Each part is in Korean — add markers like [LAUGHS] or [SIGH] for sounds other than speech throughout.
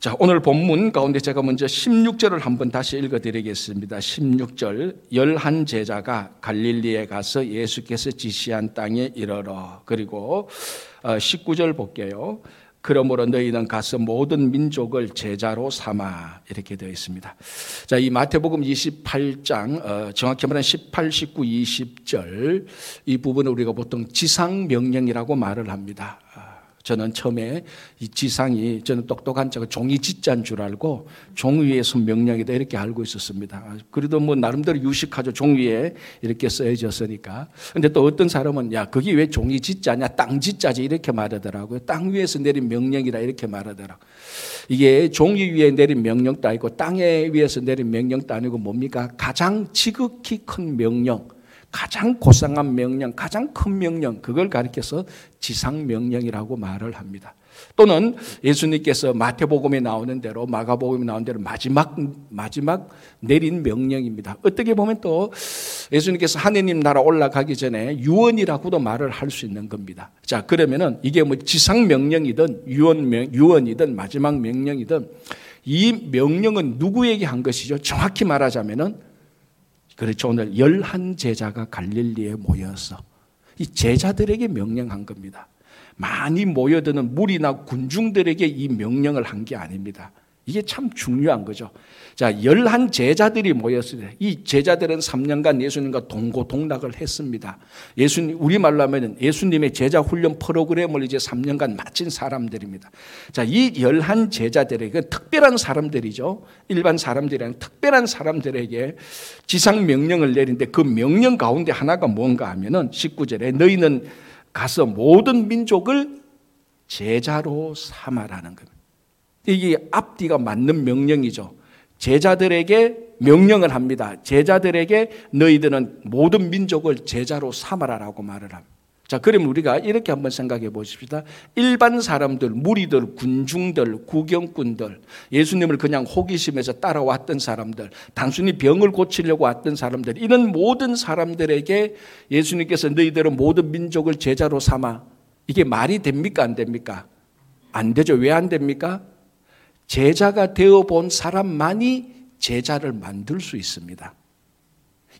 자, 오늘 본문 가운데 제가 먼저 16절을 한번 다시 읽어 드리겠습니다. 16절. 열한 제자가 갈릴리에 가서 예수께서 지시한 땅에 이르러. 그리고 19절 어, 볼게요. 그러므로 너희는 가서 모든 민족을 제자로 삼아 이렇게 되어 있습니다. 자, 이 마태복음 28장 어, 정확히 말하면 18, 19, 20절 이 부분을 우리가 보통 지상 명령이라고 말을 합니다. 저는 처음에 이 지상이 저는 똑똑한 자가 종이 짓자인 줄 알고 종 위에서 명령이다 이렇게 알고 있었습니다. 그래도 뭐 나름대로 유식하죠. 종 위에 이렇게 써져있으니까. 근데 또 어떤 사람은 야, 그게 왜 종이 짓자냐? 땅 짓자지 이렇게 말하더라고요. 땅 위에서 내린 명령이라 이렇게 말하더라고요. 이게 종이 위에 내린 명령도 아니고 땅에 위에서 내린 명령도 아니고 뭡니까? 가장 지극히 큰 명령. 가장 고상한 명령, 가장 큰 명령, 그걸 가리켜서 지상 명령이라고 말을 합니다. 또는 예수님께서 마태복음에 나오는 대로 마가복음에 나오는 대로 마지막 마지막 내린 명령입니다. 어떻게 보면 또 예수님께서 하느님 나라 올라가기 전에 유언이라고도 말을 할 수 있는 겁니다. 자, 그러면은 이게 뭐 지상 명령이든 유언 명 유언이든 마지막 명령이든 이 명령은 누구에게 한 것이죠? 정확히 말하자면은 그렇죠. 오늘 열한 제자가 갈릴리에 모여서 이 제자들에게 명령한 겁니다. 많이 모여드는 무리나 군중들에게 이 명령을 한 게 아닙니다. 이게 참 중요한 거죠. 자, 열한 제자들이 모였을 때, 이 제자들은 3년간 예수님과 동고동락을 했습니다. 예수님, 우리말로 하면 예수님의 제자 훈련 프로그램을 이제 3년간 마친 사람들입니다. 자, 이 열한 제자들에게 특별한 사람들이죠. 일반 사람들이랑 특별한 사람들에게 지상 명령을 내린데 그 명령 가운데 하나가 뭔가 하면은 19절에 너희는 가서 모든 민족을 제자로 삼아라는 겁니다. 이게 앞뒤가 맞는 명령이죠. 제자들에게 명령을 합니다. 제자들에게 너희들은 모든 민족을 제자로 삼아라라고 말을 합니다. 자, 그러면 우리가 이렇게 한번 생각해 보십시다. 일반 사람들, 무리들, 군중들, 구경꾼들, 예수님을 그냥 호기심에서 따라왔던 사람들, 단순히 병을 고치려고 왔던 사람들, 이런 모든 사람들에게 예수님께서 너희들은 모든 민족을 제자로 삼아. 이게 말이 됩니까? 안 됩니까? 안 되죠. 왜 안 됩니까? 제자가 되어 본 사람만이 제자를 만들 수 있습니다.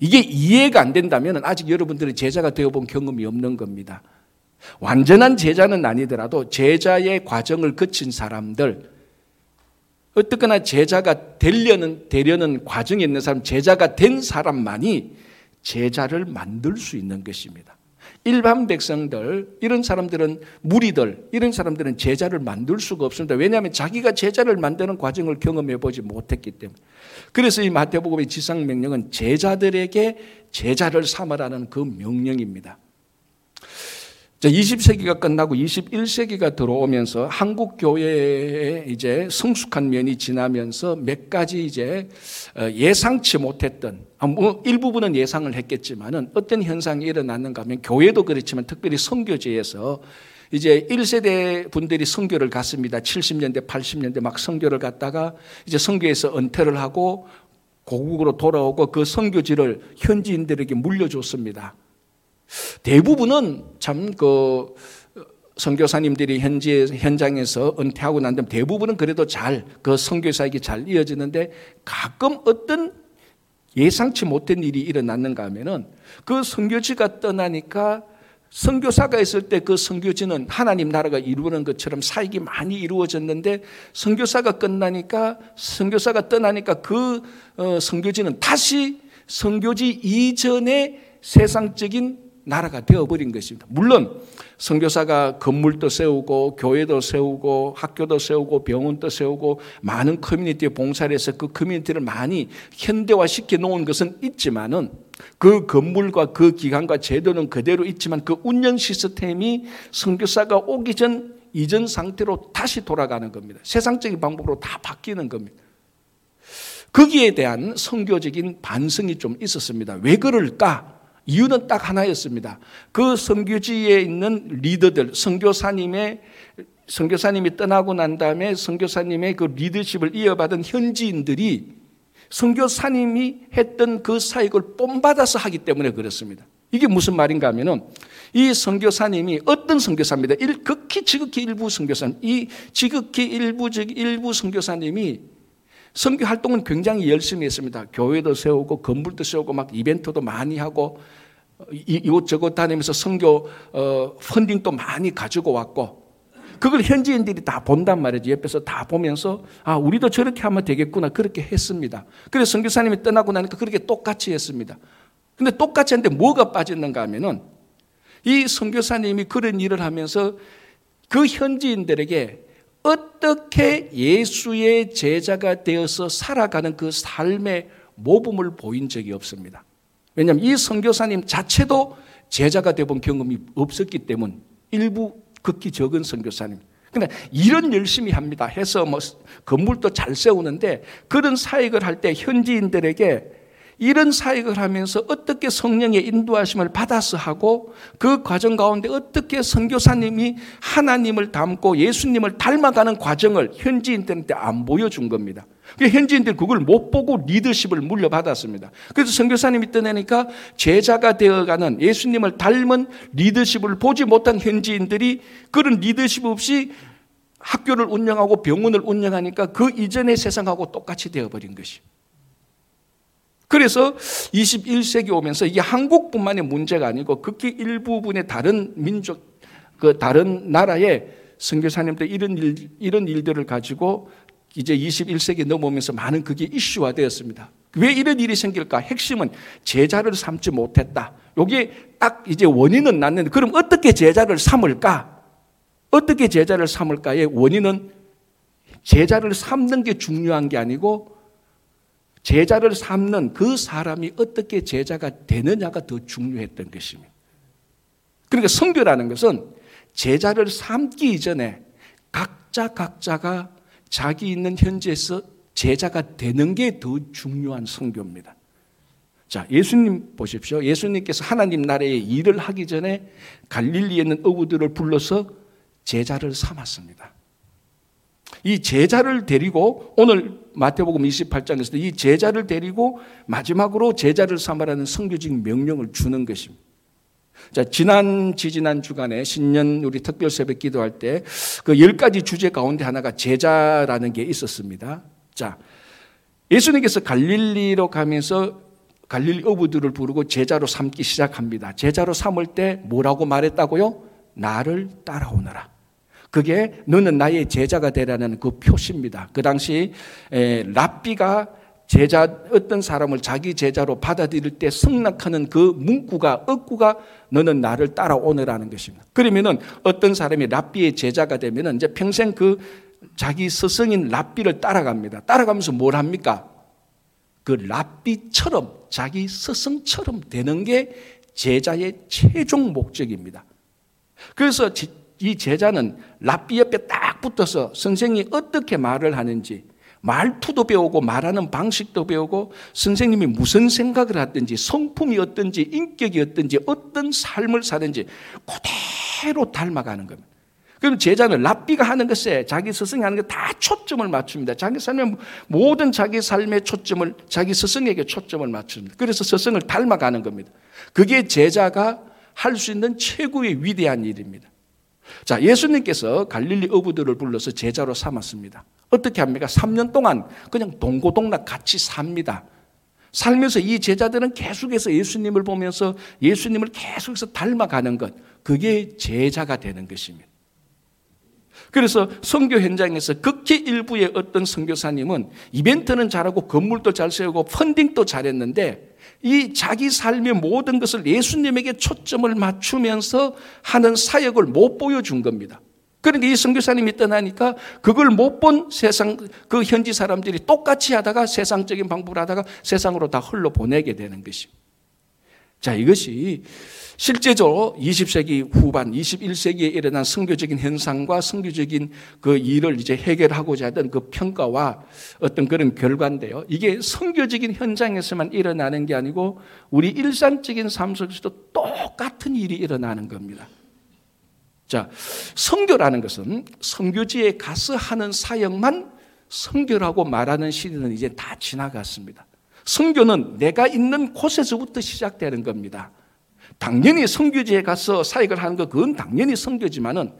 이게 이해가 안 된다면 아직 여러분들이 제자가 되어 본 경험이 없는 겁니다. 완전한 제자는 아니더라도 제자의 과정을 거친 사람들, 어떻거나 제자가 되려는, 되려는 과정에 있는 사람, 제자가 된 사람만이 제자를 만들 수 있는 것입니다. 일반 백성들, 이런 사람들은 무리들, 이런 사람들은 제자를 만들 수가 없습니다. 왜냐하면 자기가 제자를 만드는 과정을 경험해 보지 못했기 때문에. 그래서 이 마태복음의 지상 명령은 제자들에게 제자를 삼으라는 그 명령입니다. 자, 20세기가 끝나고 21세기가 들어오면서 한국 교회에 이제 성숙한 면이 지나면서 몇 가지 이제 어, 예상치 못했던 아, 뭐 일부분은 예상을 했겠지만은 어떤 현상이 일어났는가 하면 교회도 그렇지만 특별히 선교제에서 이제 1세대 분들이 선교를 갔습니다. 70년대, 80년대 막 선교를 갔다가 이제 선교에서 은퇴를 하고 고국으로 돌아오고 그 선교지를 현지인들에게 물려줬습니다. 대부분은 참 그 선교사님들이 현지 현장에서 은퇴하고 난 다음 대부분은 그래도 잘 그 선교사에게 잘 이어지는데 가끔 어떤 예상치 못한 일이 일어났는가 하면은 그 선교지가 떠나니까 선교사가 있을 때 그 선교지는 하나님 나라가 이루는 것처럼 사역이 많이 이루어졌는데 선교사가 끝나니까 선교사가 떠나니까 그 어, 선교지는 다시 선교지 이전의 세상적인 나라가 되어버린 것입니다. 물론 선교사가 건물도 세우고 교회도 세우고 학교도 세우고 병원도 세우고 많은 커뮤니티에 봉사를 해서 그 커뮤니티를 많이 현대화시켜 놓은 것은 있지만은 그 건물과 그 기관과 제도는 그대로 있지만 그 운영 시스템이 선교사가 오기 전 이전 상태로 다시 돌아가는 겁니다. 세상적인 방법으로 다 바뀌는 겁니다. 거기에 대한 선교적인 반성이 좀 있었습니다. 왜 그럴까? 이유는 딱 하나였습니다. 그 선교지에 있는 리더들, 선교사님의 선교사님이 떠나고 난 다음에 선교사님의 그 리더십을 이어받은 현지인들이 선교사님이 했던 그 사역을 본받아서 하기 때문에 그렇습니다. 이게 무슨 말인가 하면은 이 선교사님이 어떤 선교사입니다. 일, 극히 지극히 일부 선교사. 이 지극히 일부 일부 선교사님이 선교 활동은 굉장히 열심히 했습니다. 교회도 세우고 건물도 세우고 막 이벤트도 많이 하고 이곳저곳 다니면서 선교 어, 펀딩도 많이 가지고 왔고 그걸 현지인들이 다 본단 말이죠. 옆에서 다 보면서 아 우리도 저렇게 하면 되겠구나 그렇게 했습니다. 그래서 선교사님이 떠나고 나니까 그렇게 똑같이 했습니다. 근데 똑같이 했는데 뭐가 빠졌는가 하면은 이 선교사님이 그런 일을 하면서 그 현지인들에게 어떻게 예수의 제자가 되어서 살아가는 그 삶의 모범을 보인 적이 없습니다. 왜냐하면 이 선교사님 자체도 제자가 되본 경험이 없었기 때문 일부 극히 적은 선교사님. 근데 이런 열심히 합니다. 해서 뭐 건물도 잘 세우는데 그런 사역을 할 때 현지인들에게 이런 사역을 하면서 어떻게 성령의 인도하심을 받아서 하고 그 과정 가운데 어떻게 선교사님이 하나님을 닮고 예수님을 닮아가는 과정을 현지인들한테 안 보여준 겁니다. 현지인들 그걸 못 보고 리더십을 물려받았습니다. 그래서 선교사님이 떠나니까 제자가 되어가는 예수님을 닮은 리더십을 보지 못한 현지인들이 그런 리더십 없이 학교를 운영하고 병원을 운영하니까 그 이전의 세상하고 똑같이 되어버린 것이. 그래서 21세기 오면서 이게 한국뿐만의 문제가 아니고 극히 일부분의 다른 민족, 그 다른 나라의 선교사님들 이런 일, 이런 일들을 가지고 이제 21세기 넘어오면서 많은 그게 이슈화 되었습니다. 왜 이런 일이 생길까? 핵심은 제자를 삼지 못했다. 요게 딱 이제 원인은 났는데 그럼 어떻게 제자를 삼을까? 어떻게 제자를 삼을까의 원인은 제자를 삼는 게 중요한 게 아니고 제자를 삼는 그 사람이 어떻게 제자가 되느냐가 더 중요했던 것입니다. 그러니까 성교라는 것은 제자를 삼기 이전에 각자 각자가 자기 있는 현지에서 제자가 되는 게 더 중요한 성교입니다. 자, 예수님 보십시오. 예수님께서 하나님 나라의 일을 하기 전에 갈릴리에 있는 어부들을 불러서 제자를 삼았습니다. 이 제자를 데리고 오늘 마태복음 28장에서 이 제자를 데리고 마지막으로 제자를 삼아라는 성교적 명령을 주는 것입니다. 자, 지난, 지지난 주간에 신년 우리 특별 새벽 기도할 때 그 열 가지 주제 가운데 하나가 제자라는 게 있었습니다. 자, 예수님께서 갈릴리로 가면서 갈릴리 어부들을 부르고 제자로 삼기 시작합니다. 제자로 삼을 때 뭐라고 말했다고요? 나를 따라오너라. 그게 너는 나의 제자가 되라는 그 표시입니다. 그 당시 랍비가 제자 어떤 사람을 자기 제자로 받아들일 때 승낙하는 그 문구가 억구가 너는 나를 따라오느라는 것입니다. 그러면은 어떤 사람이 랍비의 제자가 되면은 이제 평생 그 자기 스승인 랍비를 따라갑니다. 따라가면서 뭘 합니까? 그 랍비처럼 자기 스승처럼 되는 게 제자의 최종 목적입니다. 그래서 이 제자는 랍비 옆에 딱 붙어서 선생이 어떻게 말을 하는지 말투도 배우고 말하는 방식도 배우고 선생님이 무슨 생각을 하든지 성품이 어떤지 인격이 어떤지 어떤 삶을 사든지 그대로 닮아가는 겁니다. 그럼 제자는 랍비가 하는 것에 자기 스승이 하는 게다 초점을 맞춥니다. 자기 삶의 모든 자기 삶의 초점을 자기 스승에게 초점을 맞춥니다. 그래서 스승을 닮아가는 겁니다. 그게 제자가 할 수 있는 최고의 위대한 일입니다. 자, 예수님께서 갈릴리 어부들을 불러서 제자로 삼았습니다. 어떻게 합니까? 3년 동안 그냥 동고동락 같이 삽니다. 살면서 이 제자들은 계속해서 예수님을 보면서 예수님을 계속해서 닮아가는 것. 그게 제자가 되는 것입니다. 그래서 선교 현장에서 극히 일부의 어떤 선교사님은 이벤트는 잘하고 건물도 잘 세우고 펀딩도 잘했는데 이 자기 삶의 모든 것을 예수님에게 초점을 맞추면서 하는 사역을 못 보여준 겁니다. 그런데 이 선교사님이 떠나니까 그걸 못 본 세상 그 현지 사람들이 똑같이 하다가 세상적인 방법을 하다가 세상으로 다 흘러 보내게 되는 것입니다. 자, 이것이 실제적으로 20세기 후반, 21세기에 일어난 성교적인 현상과 성교적인 그 일을 이제 해결하고자 하던 그 평가와 어떤 그런 결과인데요. 이게 성교적인 현장에서만 일어나는 게 아니고 우리 일상적인 삶 속에서도 똑같은 일이 일어나는 겁니다. 자, 성교라는 것은 성교지에 가서 하는 사역만 성교라고 말하는 시대는 이제 다 지나갔습니다. 성교는 내가 있는 곳에서부터 시작되는 겁니다. 당연히 성교지에 가서 사역을 하는 것 그건 당연히 성교지만은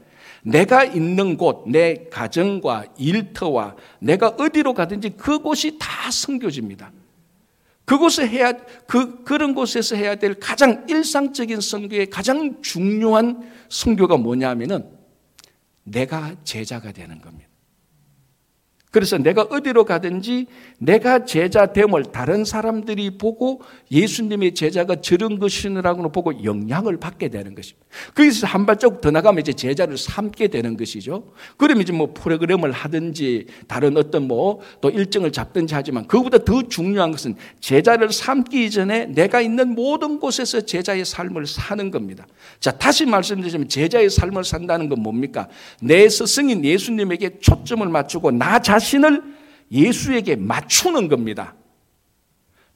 내가 있는 곳, 내 가정과 일터와 내가 어디로 가든지 그곳이 다 성교지입니다. 그곳에 해야 그 그런 곳에서 해야 될 가장 일상적인 성교의 가장 중요한 성교가 뭐냐면은 내가 제자가 되는 겁니다. 그래서 내가 어디로 가든지 내가 제자 됨을 다른 사람들이 보고 예수님의 제자가 저런 것이라고 보고 영향을 받게 되는 것입니다. 거기서 한 발자국 더 나가면 이제 제자를 삼게 되는 것이죠. 그러면 이제 뭐 프로그램을 하든지 다른 어떤 뭐 또 일정을 잡든지 하지만 그보다 더 중요한 것은 제자를 삼기 전에 내가 있는 모든 곳에서 제자의 삶을 사는 겁니다. 자, 다시 말씀드리자면 제자의 삶을 산다는 건 뭡니까? 내 스승인 예수님에게 초점을 맞추고 나 자신 자신을 예수에게 맞추는 겁니다.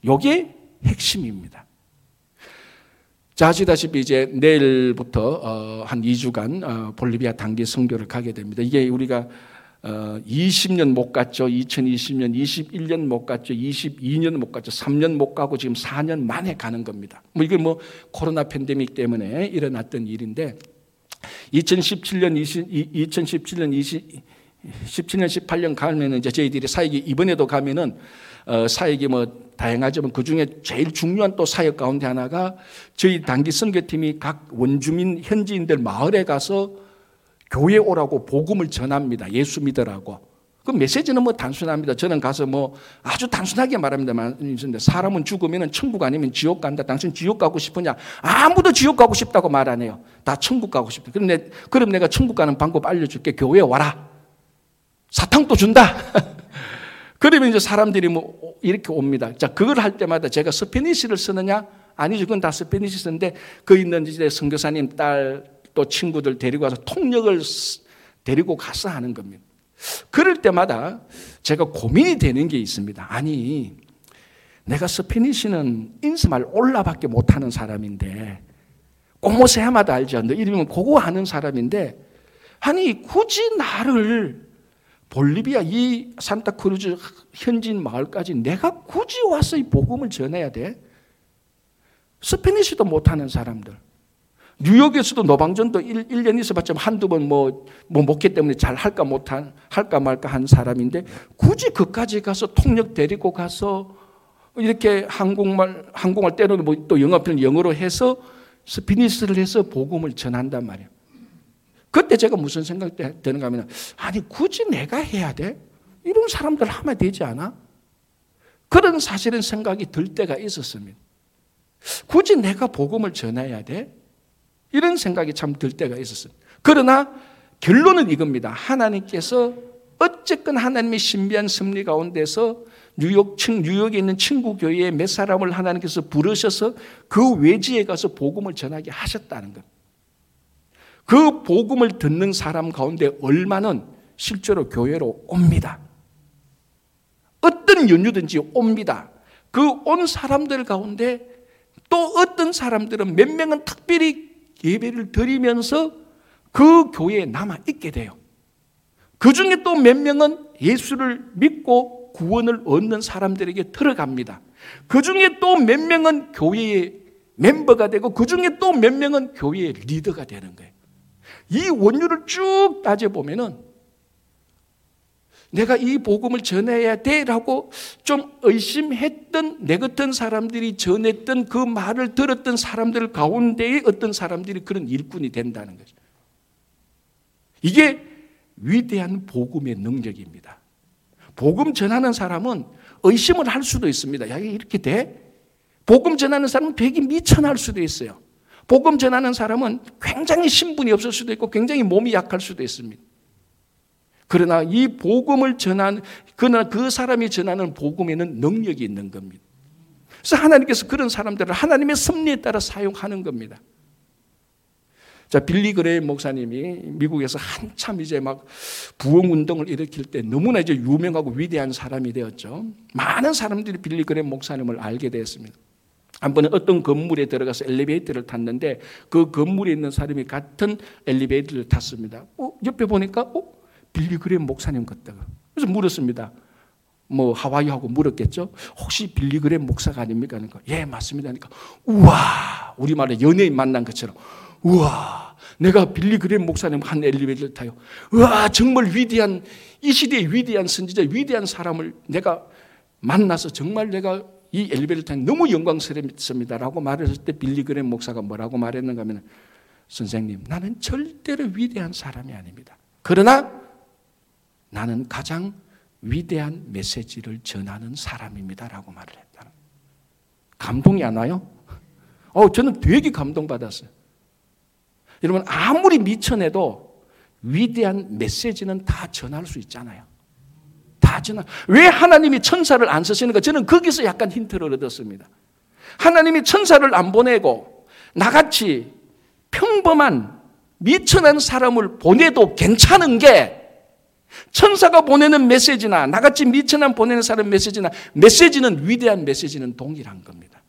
이게 핵심입니다. 자, 아시다시피 이제 내일부터 어, 한 2주간 어, 볼리비아 단기 선교를 가게 됩니다. 이게 우리가 어, 20년 못 갔죠. 2020년, 21년 못 갔죠. 22년 못 갔죠. 3년 못 가고 지금 4년 만에 가는 겁니다. 뭐 이게 뭐 코로나 팬데믹 때문에 일어났던 일인데 2017년 20, 2017년 20 17년, 18년 가면은 이제 저희들이 사역이 이번에도 가면은 어, 사역이 뭐 다양하지만 그 중에 제일 중요한 또 사역 가운데 하나가 저희 단기 선교팀이 각 원주민 현지인들 마을에 가서 교회 오라고 복음을 전합니다. 예수 믿으라고. 그 메시지는 뭐 단순합니다. 저는 가서 뭐 아주 단순하게 말합니다만 사람은 죽으면 천국 아니면 지옥 간다. 당신 지옥 가고 싶으냐? 아무도 지옥 가고 싶다고 말 안 해요. 다 천국 가고 싶다. 그럼, 내, 그럼 내가 천국 가는 방법 알려줄게. 교회 와라. 사탕도 준다. [LAUGHS] 그러면 이제 사람들이 뭐 이렇게 옵니다. 자, 그걸 할 때마다 제가 Spanish를 쓰느냐? 아니죠. 그건 다 Spanish 쓰는데 그 있는 이제 선교사님 딸 또 친구들 데리고 와서 통역을 데리고 가서 하는 겁니다. 그럴 때마다 제가 고민이 되는 게 있습니다. 아니, 내가 Spanish는 인사말 hola밖에 못하는 사람인데 cómo se llama다 알죠. 너 이름은 그거 하는 사람인데 아니 굳이 나를 볼리비아 이 산타크루즈 현지인 마을까지 내가 굳이 와서 이 복음을 전해야 돼? 스페니시도 못하는 사람들. 뉴욕에서도 노방전도 1, 1년 있어봤자 한두 번 뭐, 뭐 목회 때문에 잘 할까 못한, 할까 말까 한 사람인데 굳이 그까지 가서 통역 데리고 가서 이렇게 한국말, 한국말 때로는 뭐 또 영어 표현 영어로 해서 스피니스를 해서 복음을 전한단 말이에요. 그때 제가 무슨 생각이 드는가 하면, 아니, 굳이 내가 해야 돼? 이런 사람들 하면 되지 않아? 그런 사실은 생각이 들 때가 있었습니다. 굳이 내가 복음을 전해야 돼? 이런 생각이 참 들 때가 있었습니다. 그러나 결론은 이겁니다. 하나님께서 어쨌건 하나님의 신비한 섭리 가운데서 뉴욕, 뉴욕에 있는 친구 교회에 몇 사람을 하나님께서 부르셔서 그 외지에 가서 복음을 전하게 하셨다는 것. 그 복음을 듣는 사람 가운데 얼마는 실제로 교회로 옵니다. 어떤 연유든지 옵니다. 그 온 사람들 가운데 또 어떤 사람들은 몇 명은 특별히 예배를 드리면서 그 교회에 남아 있게 돼요. 그 중에 또 몇 명은 예수를 믿고 구원을 얻는 사람들에게 들어갑니다. 그 중에 또 몇 명은 교회의 멤버가 되고 그 중에 또 몇 명은 교회의 리더가 되는 거예요. 이 원유를 쭉 따져보면은 내가 이 복음을 전해야 돼라고 좀 의심했던 내 같은 사람들이 전했던 그 말을 들었던 사람들 가운데에 어떤 사람들이 그런 일꾼이 된다는 거죠. 이게 위대한 복음의 능력입니다. 복음 전하는 사람은 의심을 할 수도 있습니다. 야, 이렇게 돼? 복음 전하는 사람은 되게 미천할 수도 있어요. 복음 전하는 사람은 굉장히 신분이 없을 수도 있고 굉장히 몸이 약할 수도 있습니다. 그러나 이 복음을 전한 그러나 그 사람이 전하는 복음에는 능력이 있는 겁니다. 그래서 하나님께서 그런 사람들을 하나님의 섭리에 따라 사용하는 겁니다. 자, 빌리 그레이 목사님이 미국에서 한참 이제 막 부흥 운동을 일으킬 때 너무나 이제 유명하고 위대한 사람이 되었죠. 많은 사람들이 빌리 그레이엄 목사님을 알게 되었습니다. 한번은 어떤 건물에 들어가서 엘리베이터를 탔는데 그 건물에 있는 사람이 같은 엘리베이터를 탔습니다. 어, 옆에 보니까 어, 빌리 그레이엄 목사님 같다가. 그래서 물었습니다. 뭐 하와이하고 물었겠죠. 혹시 빌리 그레이엄 목사가 아닙니까? 그러니까 예 맞습니다. 그러니까 우와 우리 말에 연예인 만난 것처럼 우와 내가 빌리그램 목사님 한 엘리베이터를 타요. 우와 정말 위대한 이 시대의 위대한 선지자 위대한 사람을 내가 만나서 정말 내가 이 엘리베이터를 타니 너무 영광스럽습니다라고 말했을 때 빌리그램 목사가 뭐라고 말했는가 하면 선생님 나는 절대로 위대한 사람이 아닙니다. 그러나 나는 가장 위대한 메시지를 전하는 사람입니다라고 말을 했다는 감동이 안 와요? 어, 저는 되게 감동받았어요. 여러분, 아무리 미쳐내도 위대한 메시지는 다 전할 수 있잖아요. 다 전할. 왜 하나님이 천사를 안 쓰시는가? 저는 거기서 약간 힌트를 얻었습니다. 하나님이 천사를 안 보내고 나같이 평범한 미천한 사람을 보내도 괜찮은 게 천사가 보내는 메시지나 나같이 미천한 보내는 사람 메시지나 메시지는 위대한 메시지는 동일한 겁니다.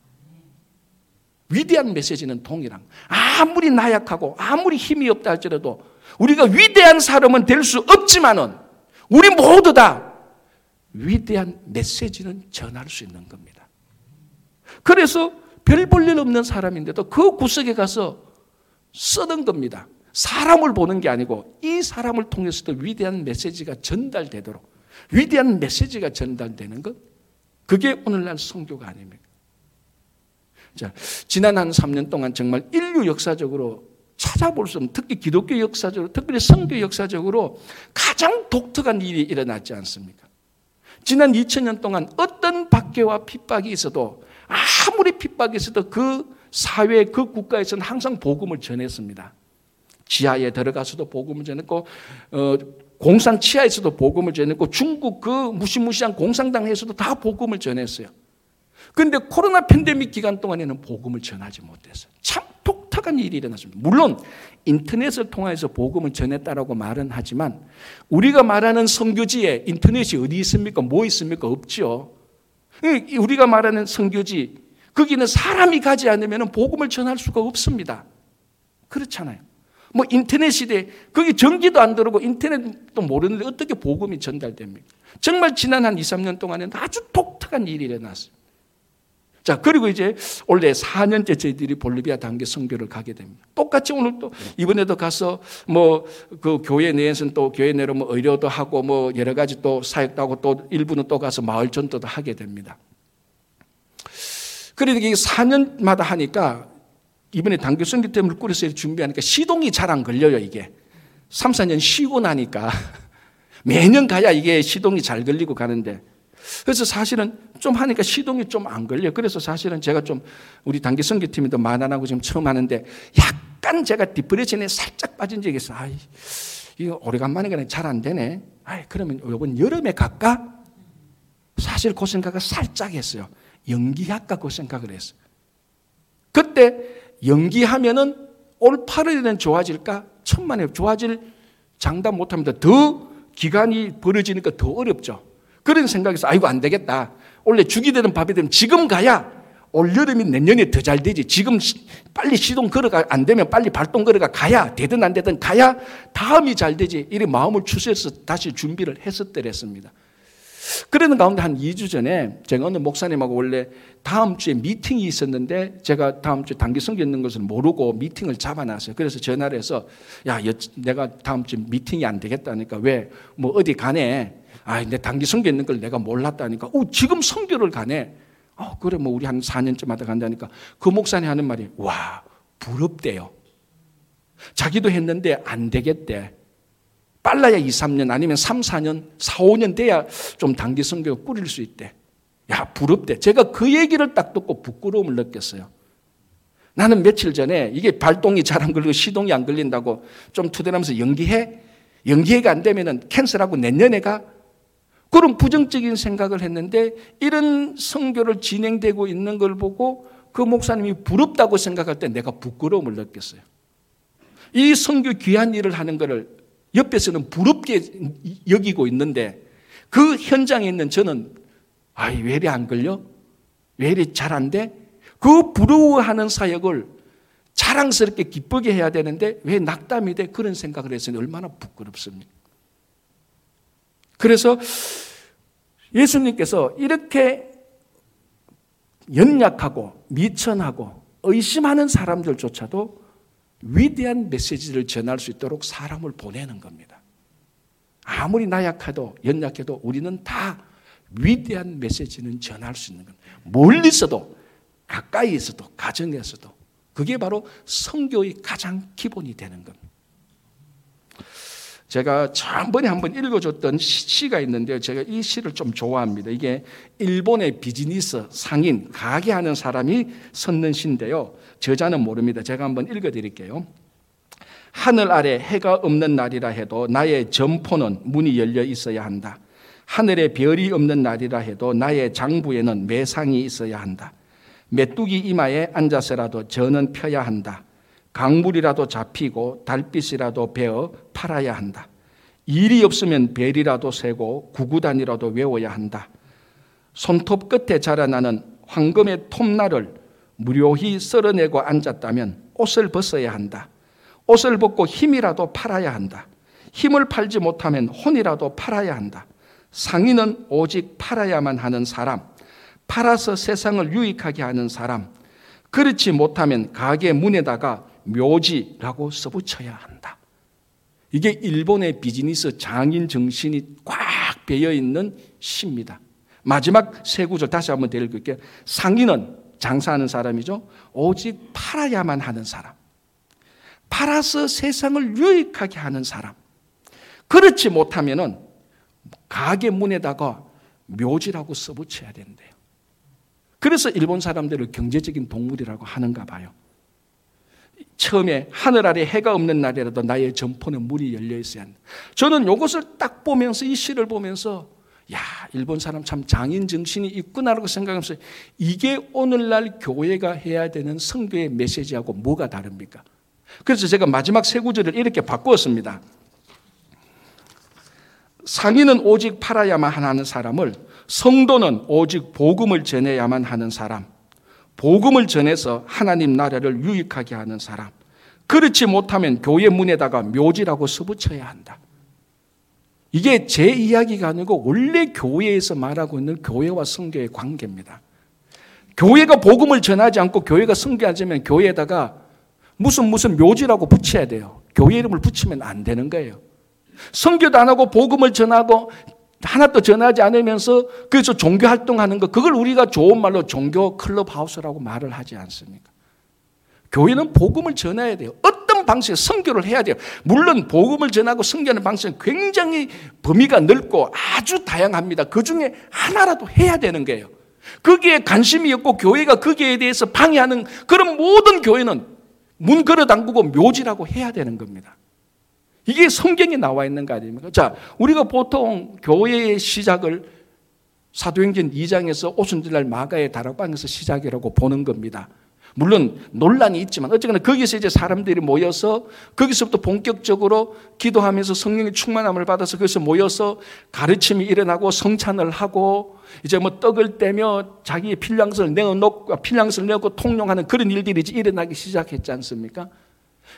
위대한 메시지는 동일한. 아무리 나약하고 아무리 힘이 없다 할지라도 우리가 위대한 사람은 될 수 없지만은 우리 모두 다 위대한 메시지는 전할 수 있는 겁니다. 그래서 별 볼 일 없는 사람인데도 그 구석에 가서 쓰는 겁니다. 사람을 보는 게 아니고 이 사람을 통해서도 위대한 메시지가 전달되도록 위대한 메시지가 전달되는 것 그게 오늘날 성교가 아닙니까? 자, 지난 한 3년 동안 정말 인류 역사적으로 찾아볼 수 없는 특히 기독교 역사적으로 특별히 성교 역사적으로 가장 독특한 일이 일어났지 않습니까? 지난 2000년 동안 어떤 박해와 핍박이 있어도 아무리 핍박이 있어도 그 사회 그 국가에서는 항상 복음을 전했습니다. 지하에 들어가서도 복음을 전했고 어, 공산 치하에서도 복음을 전했고 중국 그 무시무시한 공산당에서도 다 복음을 전했어요. 그런데 코로나 팬데믹 기간 동안에는 복음을 전하지 못했어요. 참 독특한 일이 일어났습니다. 물론 인터넷을 통해서 복음을 전했다라고 말은 하지만 우리가 말하는 성교지에 인터넷이 어디 있습니까? 뭐 있습니까? 없죠. 우리가 말하는 성교지 거기는 사람이 가지 않으면 복음을 전할 수가 없습니다. 그렇잖아요. 뭐 인터넷 시대 거기 전기도 안 들어오고 인터넷도 모르는데 어떻게 복음이 전달됩니까? 정말 지난 한 2, 3년 동안에 아주 독특한 일이 일어났어요. 자, 그리고 이제 원래 4년째 저희들이 볼리비아 단계 선교를 가게 됩니다. 똑같이 오늘 또 이번에도 가서 뭐 그 교회 내에서는 또 교회 내로 뭐 의료도 하고 뭐 여러 가지 또 사역도 하고 또 일부는 또 가서 마을 전도도 하게 됩니다. 그러니까 이게 4년마다 하니까 이번에 단교 선교 때문에 꾸려서 준비하니까 시동이 잘 안 걸려요, 이게. 3, 4년 쉬고 나니까. [LAUGHS] 매년 가야 이게 시동이 잘 걸리고 가는데. 그래서 사실은 좀 하니까 시동이 좀 안 걸려. 그래서 사실은 제가 좀 우리 단기 선교팀도 만안하고 지금 처음 하는데 약간 제가 디프레션에 살짝 빠진 적이 있어. 아이, 이거 오래간만에 가니 잘안 되네. 아이, 그러면 이번 여름에 갈까? 사실 그 생각을 살짝 했어요. 연기할까 그 생각을 했어요. 그때 연기하면은 올 8월에는 좋아질까? 천만에 좋아질 장담 못합니다. 더 기간이 벌어지니까 더 어렵죠. 그런 생각에서 아이고 안 되겠다. 원래 죽이 되는 밥이 되면 지금 가야 올 여름이 내년에 더 잘 되지. 지금 빨리 시동 걸어가 안 되면 빨리 발동 걸어가 가야 되든 안 되든 가야 다음이 잘 되지. 이런 마음을 추스해서 다시 준비를 했었더랬습니다. 그러는 가운데 한 2주 전에 제가 어느 목사님하고 원래 다음 주에 미팅이 있었는데 제가 다음 주에 단기 성교 있는 것을 모르고 미팅을 잡아놨어요. 그래서 전화를 해서 야, 내가 다음 주에 미팅이 안 되겠다니까 왜? 뭐 어디 가네? 아, 내 단기 성교 있는 걸 내가 몰랐다니까. 어, 지금 성교를 가네. 어, 그래, 뭐 우리 한 4년쯤 하 간다니까. 그 목사님 하는 말이 와, 부럽대요. 자기도 했는데 안 되겠대. 빨라야 2, 3년 아니면 3, 4년, 4, 5년 돼야 좀 단기 성교가 꾸릴 수 있대. 야, 부럽대. 제가 그 얘기를 딱 듣고 부끄러움을 느꼈어요. 나는 며칠 전에 이게 발동이 잘 안 걸리고 시동이 안 걸린다고 좀 투대하면서 연기해? 연기해가 안 되면은 캔슬하고 내년에 가? 그런 부정적인 생각을 했는데 이런 성교를 진행되고 있는 걸 보고 그 목사님이 부럽다고 생각할 때 내가 부끄러움을 느꼈어요. 이 성교 귀한 일을 하는 것을 옆에서는 부럽게 여기고 있는데 그 현장에 있는 저는 아이 왜 이리 안 걸려? 왜 이리 잘안 돼? 그 부러워하는 사역을 자랑스럽게 기쁘게 해야 되는데 왜 낙담이 돼? 그런 생각을 했으니 얼마나 부끄럽습니까? 그래서 예수님께서 이렇게 연약하고 미천하고 의심하는 사람들조차도 위대한 메시지를 전할 수 있도록 사람을 보내는 겁니다. 아무리 나약해도 연약해도 우리는 다 위대한 메시지는 전할 수 있는 겁니다. 멀리서도 가까이에서도 가정에서도 그게 바로 성교의 가장 기본이 되는 겁니다. 제가 지난번에 한번 읽어줬던 시가 있는데요. 제가 이 시를 좀 좋아합니다. 이게 일본의 비즈니스 상인, 가게하는 사람이 썼는 시인데요. 저자는 모릅니다. 제가 한번 읽어드릴게요. 하늘 아래 해가 없는 날이라 해도 나의 점포는 문이 열려 있어야 한다. 하늘에 별이 없는 날이라 해도 나의 장부에는 매상이 있어야 한다. 메뚜기 이마에 앉아서라도 저는 펴야 한다. 강물이라도 잡히고 달빛이라도 베어 팔아야 한다. 일이 없으면 벨이라도 세고 구구단이라도 외워야 한다. 손톱 끝에 자라나는 황금의 톱날을 무료히 썰어내고 앉았다면 옷을 벗어야 한다. 옷을 벗고 힘이라도 팔아야 한다. 힘을 팔지 못하면 혼이라도 팔아야 한다. 상인은 오직 팔아야만 하는 사람, 팔아서 세상을 유익하게 하는 사람, 그렇지 못하면 가게 문에다가 묘지라고 써붙여야 한다. 이게 일본의 비즈니스 장인 정신이 꽉 배어 있는 시입니다. 마지막 세 구절 다시 한번 읽을게요. 상인은 장사하는 사람이죠. 오직 팔아야만 하는 사람. 팔아서 세상을 유익하게 하는 사람. 그렇지 못하면은 가게 문에다가 묘지라고 써붙여야 된대요. 그래서 일본 사람들을 경제적인 동물이라고 하는가 봐요. 처음에 하늘 아래 해가 없는 날이라도 나의 점포는 문이 열려 있어야 한다. 저는 이것을 딱 보면서 이 시를 보면서 야, 일본 사람 참 장인 정신이 있구나라고 생각하면서 이게 오늘날 교회가 해야 되는 성교의 메시지하고 뭐가 다릅니까? 그래서 제가 마지막 세 구절을 이렇게 바꾸었습니다. 상인은 오직 팔아야만 하는 사람을 성도는 오직 복음을 전해야만 하는 사람 복음을 전해서 하나님 나라를 유익하게 하는 사람. 그렇지 못하면 교회 문에다가 묘지라고 써붙여야 한다. 이게 제 이야기가 아니고 원래 교회에서 말하고 있는 교회와 성교의 관계입니다. 교회가 복음을 전하지 않고 교회가 성교하자면 교회에다가 무슨 무슨 묘지라고 붙여야 돼요. 교회 이름을 붙이면 안 되는 거예요. 성교도 안 하고 복음을 전하고 하나도 전하지 않으면서 그래서 종교 활동하는 거 그걸 우리가 좋은 말로 종교 클럽 하우스라고 말을 하지 않습니까? 교회는 복음을 전해야 돼요. 어떤 방식의 성교를 해야 돼요. 물론 복음을 전하고 성교하는 방식은 굉장히 범위가 넓고 아주 다양합니다. 그 중에 하나라도 해야 되는 거예요. 거기에 관심이 없고 교회가 거기에 대해서 방해하는 그런 모든 교회는 문 걸어 담그고 묘지라고 해야 되는 겁니다. 이게 성경에 나와 있는 거 아닙니까? 자, 우리가 보통 교회의 시작을 사도행전 2장에서 오순절날 마가의 다락방에서 시작이라고 보는 겁니다. 물론 논란이 있지만 어쨌거나 거기서 이제 사람들이 모여서 거기서부터 본격적으로 기도하면서 성령의 충만함을 받아서 거기서 모여서 가르침이 일어나고 성찬을 하고 이제 뭐 떡을 떼며 자기의 필량서를 내어놓고 필량서를 내고 통용하는 그런 일들이 일어나기 시작했지 않습니까?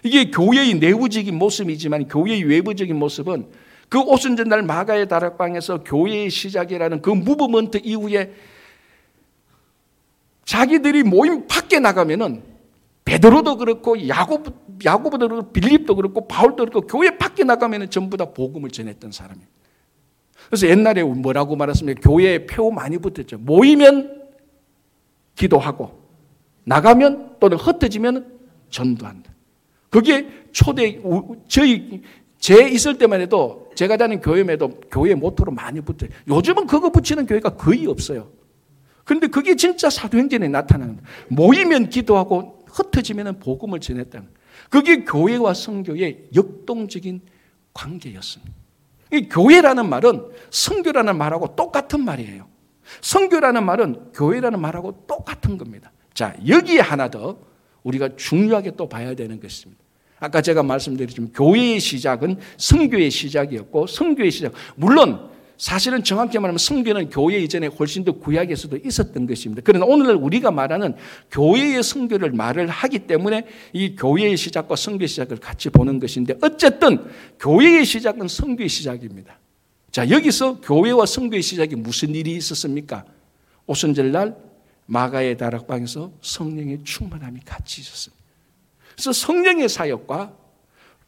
이게 교회의 내부적인 모습이지만 교회의 외부적인 모습은 그 오순절날 마가의 다락방에서 교회의 시작이라는 그 무브먼트 이후에 자기들이 모임 밖에 나가면은 베드로도 그렇고 야고브 야고보도 그렇고 빌립도 그렇고 바울도 그렇고 교회 밖에 나가면은 전부 다 복음을 전했던 사람이에요. 그래서 옛날에 뭐라고 말했습니까? 교회에 표 많이 붙었죠. 모이면 기도하고 나가면 또는 흩어지면 전도한다. 그게 초대 저희 제 있을 때만 해도 제가 다니는 교회에도 교회 모토로 많이 붙어요. 요즘은 그거 붙이는 교회가 거의 없어요. 그런데 그게 진짜 사도행전에 나타나는 모이면 기도하고 흩어지면 복음을 전했다는 그게 교회와 성교의 역동적인 관계였습니다. 이 교회라는 말은 성교라는 말하고 똑같은 말이에요. 성교라는 말은 교회라는 말하고 똑같은 겁니다. 자, 여기에 하나 더 우리가 중요하게 또 봐야 되는 것입니다. 아까 제가 말씀드렸지만 교회의 시작은 성교의 시작이었고 성교의 시작 물론 사실은 정확히 말하면 성교는 교회 이전에 훨씬 더 구약에서도 있었던 것입니다. 그러나 오늘날 우리가 말하는 교회의 성교를 말을 하기 때문에 이 교회의 시작과 성교의 시작을 같이 보는 것인데 어쨌든 교회의 시작은 성교의 시작입니다. 자, 여기서 교회와 성교의 시작이 무슨 일이 있었습니까? 오순절날 마가의 다락방에서 성령의 충만함이 같이 있었습니다. 그래서 성령의 사역과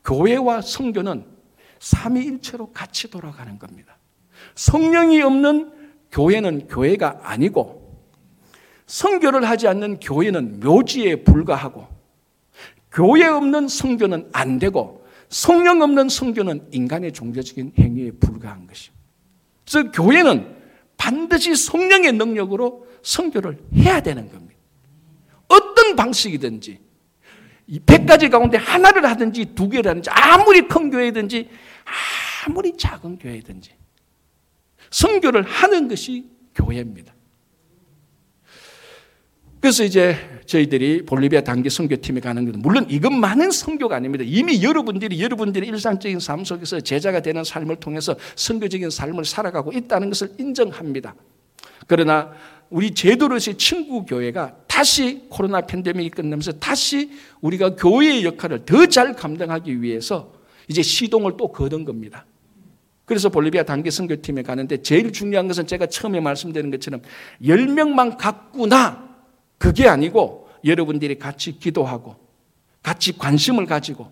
교회와 성교는 삼위일체로 같이 돌아가는 겁니다. 성령이 없는 교회는 교회가 아니고 성교를 하지 않는 교회는 묘지에 불과하고 교회 없는 성교는 안 되고 성령 없는 성교는 인간의 종교적인 행위에 불과한 것입니다. 그래서 교회는 반드시 성령의 능력으로 성교를 해야 되는 겁니다. 어떤 방식이든지 이 100가지 가운데 하나를 하든지 두 개를 하든지 아무리 큰 교회든지 아무리 작은 교회든지 성교를 하는 것이 교회입니다. 그래서 이제 저희들이 볼리비아 단기 선교팀에 가는 것은 물론 이것만은 선교가 아닙니다. 이미 여러분들이 여러분들의 일상적인 삶 속에서 제자가 되는 삶을 통해서 선교적인 삶을 살아가고 있다는 것을 인정합니다. 그러나 우리 제도로서의 친구 교회가 다시 코로나 팬데믹이 끝나면서 다시 우리가 교회의 역할을 더 잘 감당하기 위해서 이제 시동을 또 거둔 겁니다. 그래서 볼리비아 단기 선교팀에 가는데 제일 중요한 것은 제가 처음에 말씀드린 것처럼 10명만 갖구나 그게 아니고 여러분들이 같이 기도하고 같이 관심을 가지고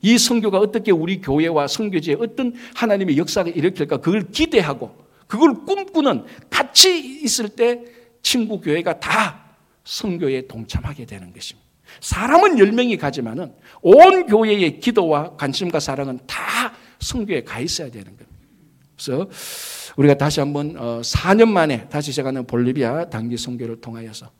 이 선교가 어떻게 우리 교회와 선교지에 어떤 하나님의 역사가 일으킬까 그걸 기대하고 그걸 꿈꾸는 같이 있을 때 친구 교회가 다 선교에 동참하게 되는 것입니다. 사람은 10명이 가지만은 온 교회의 기도와 관심과 사랑은 다 선교에 가 있어야 되는 겁니다. 그래서 우리가 다시 한번 4년 어, 만에 다시 제가는 볼리비아 단기 선교를 통하여서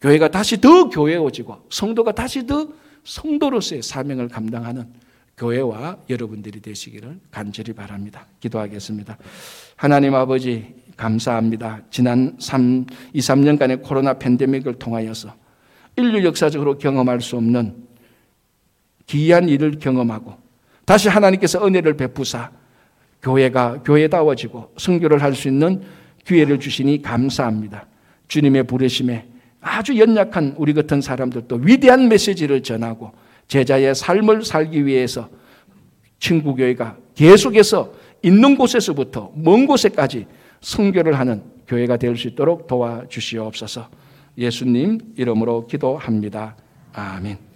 교회가 다시 더 교회워지고 성도가 다시 더 성도로서의 사명을 감당하는 교회와 여러분들이 되시기를 간절히 바랍니다. 기도하겠습니다. 하나님 아버지 감사합니다. 지난 3, 2, 3년간의 코로나 팬데믹을 통하여서 인류 역사적으로 경험할 수 없는 기이한 일을 경험하고 다시 하나님께서 은혜를 베푸사 교회가 교회다워지고 성교를 할 수 있는 기회를 주시니 감사합니다. 주님의 부르심에 아주 연약한 우리 같은 사람들도 위대한 메시지를 전하고 제자의 삶을 살기 위해서 친구교회가 계속해서 있는 곳에서부터 먼 곳에까지 성교를 하는 교회가 될 수 있도록 도와주시옵소서 예수님 이름으로 기도합니다. 아멘.